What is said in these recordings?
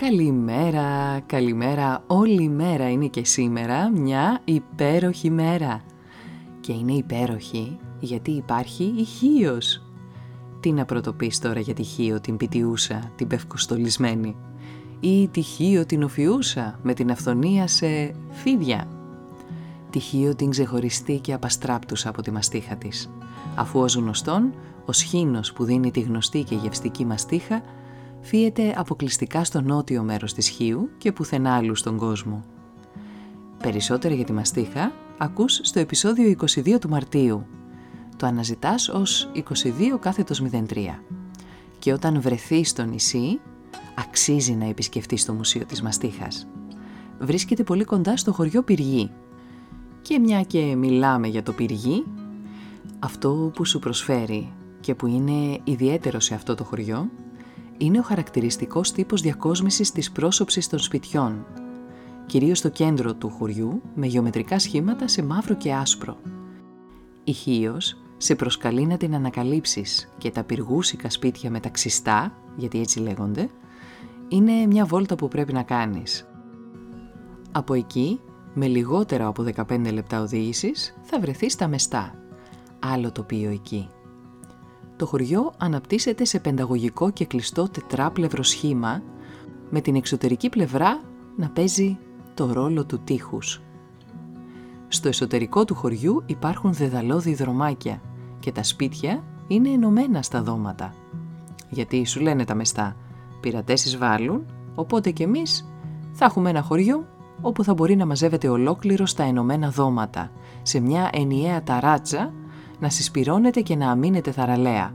Καλημέρα, καλημέρα, όλη η μέρα είναι και σήμερα μια υπέροχη μέρα. Και είναι υπέροχη γιατί υπάρχει η Χίος. Τι να πρωτοπείς τώρα για τη Χίο την πιτιούσα, την πευκοστολισμένη; Ή τη Χίο την οφιούσα με την αυθονία σε φίδια; Τη Χίο την ξεχωριστή και απαστράπτουσα από τη μαστίχα της. Αφού ως γνωστόν, ο σχήνος που δίνει τη γνωστή και γευστική μαστίχα φύεται αποκλειστικά στο νότιο μέρος της Χίου και πουθενά άλλου στον κόσμο. Περισσότερα για τη μαστίχα ακούς στο επεισόδιο 22 του Μαρτίου. Το αναζητάς ως 22 κάθετος 03. Και όταν βρεθείς στο νησί, αξίζει να επισκεφτείς το Μουσείο της Μαστίχας. Βρίσκεται πολύ κοντά στο χωριό Πυργή. Και μια και μιλάμε για το Πυργή, αυτό που σου προσφέρει και που είναι ιδιαίτερο σε αυτό το χωριό είναι ο χαρακτηριστικός τύπος διακόσμησης της πρόσωψης των σπιτιών, κυρίως στο κέντρο του χωριού με γεωμετρικά σχήματα σε μαύρο και άσπρο. Η Χίος σε προσκαλεί να την ανακαλύψεις και τα πυργούσικα σπίτια με τα ξιστά, γιατί έτσι λέγονται, είναι μια βόλτα που πρέπει να κάνεις. Από εκεί, με λιγότερο από 15 λεπτά οδήγησης, θα βρεθείς στα Μεστά, άλλο τοπίο εκεί. Το χωριό αναπτύσσεται σε πενταγωγικό και κλειστό τετράπλευρο σχήμα με την εξωτερική πλευρά να παίζει το ρόλο του τείχους. Στο εσωτερικό του χωριού υπάρχουν δεδαλώδη δρομάκια και τα σπίτια είναι ενωμένα στα δώματα. Γιατί σου λένε τα μεστά, πειρατές εισβάλλουν, οπότε και εμείς θα έχουμε ένα χωριό όπου θα μπορεί να μαζεύεται ολόκληρο στα ενωμένα δώματα, σε μια ενιαία ταράτσα να συσπυρώνεται και να αμήνεται θαραλέα.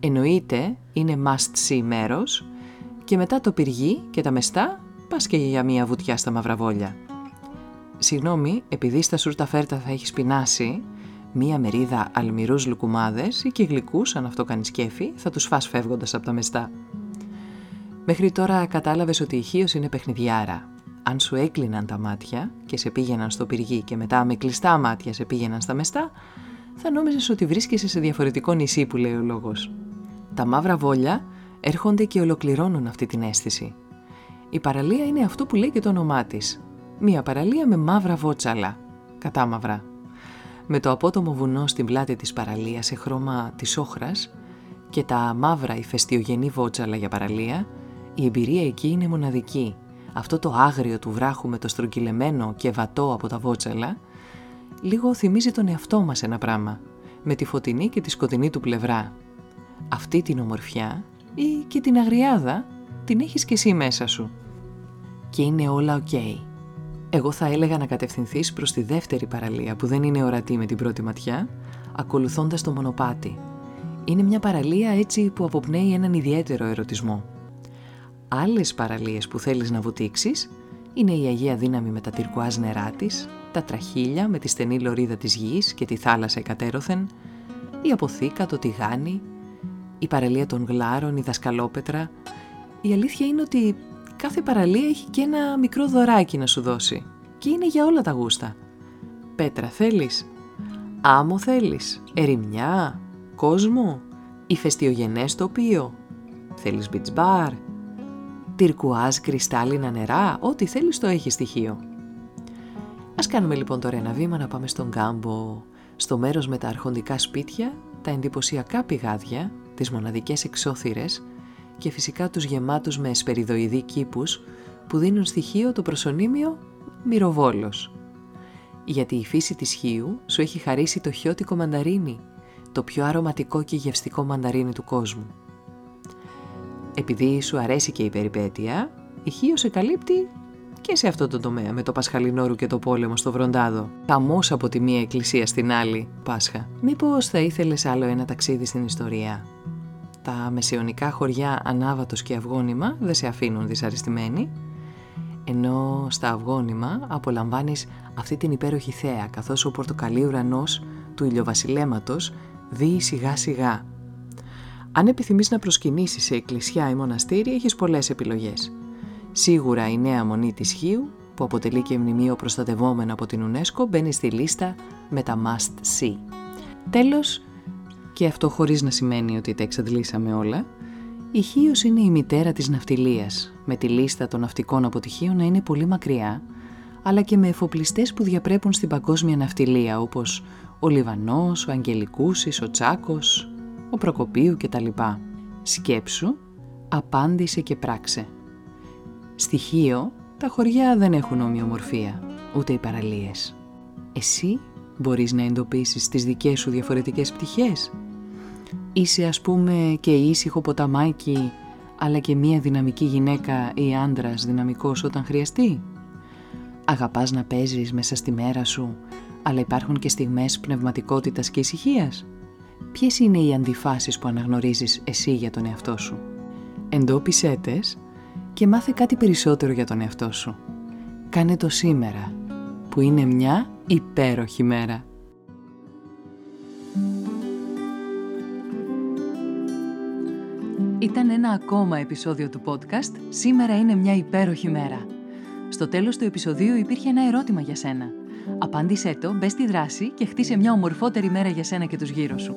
Εννοείται είναι must see μέρος και μετά το πυργί και τα μεστά πας και για μία βουτιά στα μαυραβόλια. Συγγνώμη, επειδή στα σούρτα φέρτα θα έχεις πεινάσει, μία μερίδα αλμυρούς λουκουμάδες ή και γλυκούς, αν αυτό κάνεις σκέφη, θα τους φας φεύγοντας από τα μεστά. Μέχρι τώρα κατάλαβες ότι η Χίος είναι παιχνιδιάρα. Αν σου έκλειναν τα μάτια και σε πήγαιναν στο πυργί και μετά με κλειστά μάτια σε πήγαιναν στα μεστά, θα νόμιζες ότι βρίσκεσαι σε διαφορετικό νησί που λέει ο λόγος. Τα μαύρα βόλια έρχονται και ολοκληρώνουν αυτή την αίσθηση. Η παραλία είναι αυτό που λέει και το όνομά της. Μία παραλία με μαύρα βότσαλα, κατάμαυρα. Με το απότομο βουνό στην πλάτη της παραλίας σε χρώμα της όχρας και τα μαύρα ηφαιστειογενή βότσαλα για παραλία, η εμπειρία εκεί είναι μοναδική. Αυτό το άγριο του βράχου με το στρογγυλεμένο και βατό από τα βότσαλα λίγο θυμίζει τον εαυτό μας ένα πράγμα, με τη φωτεινή και τη σκοτεινή του πλευρά. Αυτή την ομορφιά ή και την αγριάδα την έχεις και εσύ μέσα σου. Και είναι όλα οκ. Εγώ θα έλεγα να κατευθυνθείς προς τη δεύτερη παραλία που δεν είναι ορατή με την πρώτη ματιά, ακολουθώντας το μονοπάτι. Είναι μια παραλία έτσι που αποπνέει έναν ιδιαίτερο ερωτισμό. Άλλες παραλίες που θέλεις να βουτήξεις είναι η Αγία Δύναμη με τα τυρκουάζ νερά της, τα τραχύλια με τη στενή λωρίδα της γης και τη θάλασσα εκατέρωθεν, η αποθήκα, το τηγάνι, η παραλία των γλάρων, η δασκαλόπετρα. Η αλήθεια είναι ότι κάθε παραλία έχει και ένα μικρό δωράκι να σου δώσει και είναι για όλα τα γούστα. Πέτρα θέλεις, άμμο θέλεις, ερημιά, κόσμο, ηφαιστειογενές τοπίο, θέλεις beach bar, τυρκουάζ κρυστάλλινα νερά, ό,τι θέλεις το έχεις στοιχείο. Ας κάνουμε λοιπόν τώρα ένα βήμα να πάμε στον κάμπο, στο μέρος με τα αρχοντικά σπίτια, τα εντυπωσιακά πηγάδια, τις μοναδικές εξώθυρες και φυσικά τους γεμάτους με εσπεριδοειδή κήπους που δίνουν στοιχείο το προσωνύμιο Μυροβόλος. Γιατί η φύση της χείου σου έχει χαρίσει το χιώτικο μανταρίνι, το πιο αρωματικό και γευστικό μανταρίνι του κόσμου. Επειδή σου αρέσει και η περιπέτεια, η Χίο σε καλύπτει και σε αυτό το τομέα με το Πασχαλινόρου και το πόλεμο στο Βροντάδο. Χαμός από τη μία εκκλησία στην άλλη, Πάσχα. Μήπως θα ήθελες άλλο ένα ταξίδι στην ιστορία; Τα μεσαιωνικά χωριά Ανάβατος και Αυγόνημα δεν σε αφήνουν δυσαρεστημένοι, ενώ στα Αυγόνημα απολαμβάνεις αυτή την υπέροχη θέα καθώς ο πορτοκαλί ουρανός του ηλιοβασιλέματος δει σιγά σιγά. Αν επιθυμείς να προσκυνήσεις σε εκκλησιά ή μοναστήρι έχεις πολλές επιλογές. Σίγουρα η νέα μονή της Χίου, που αποτελεί και μνημείο προστατευόμενο από την UNESCO, μπαίνει στη λίστα με τα must see. Τέλος, και αυτό χωρίς να σημαίνει ότι τα εξαντλήσαμε όλα, η Χίος είναι η μητέρα της ναυτιλίας, με τη λίστα των ναυτικών αποτυχίων να είναι πολύ μακριά, αλλά και με εφοπλιστές που διαπρέπουν στην παγκόσμια ναυτιλία, όπως ο Λιβανός, ο Αγγελικούσης, ο Τσάκος, ο Προκοπίου κτλ. Σκέψου, απάντησε και πράξε. Στοιχείο, τα χωριά δεν έχουν ομοιομορφία, ούτε οι παραλίες. Εσύ μπορείς να εντοπίσεις τις δικές σου διαφορετικές πτυχές. Είσαι ας πούμε και ήσυχο ποταμάκι, αλλά και μία δυναμική γυναίκα ή άντρας δυναμικός όταν χρειαστεί. Αγαπάς να παίζεις μέσα στη μέρα σου, αλλά υπάρχουν και στιγμές πνευματικότητας και ησυχίας. Ποιες είναι οι αντιφάσεις που αναγνωρίζεις εσύ για τον εαυτό σου; Εντόπισέ τες και μάθε κάτι περισσότερο για τον εαυτό σου. Κάνε το σήμερα, που είναι μια υπέροχη μέρα. Ήταν ένα ακόμα επεισόδιο του podcast «Σήμερα είναι μια υπέροχη μέρα». Στο τέλος του επεισοδίου υπήρχε ένα ερώτημα για σένα. Απάντησέ το, μπες στη δράση και χτίσε μια ομορφότερη μέρα για σένα και τους γύρω σου.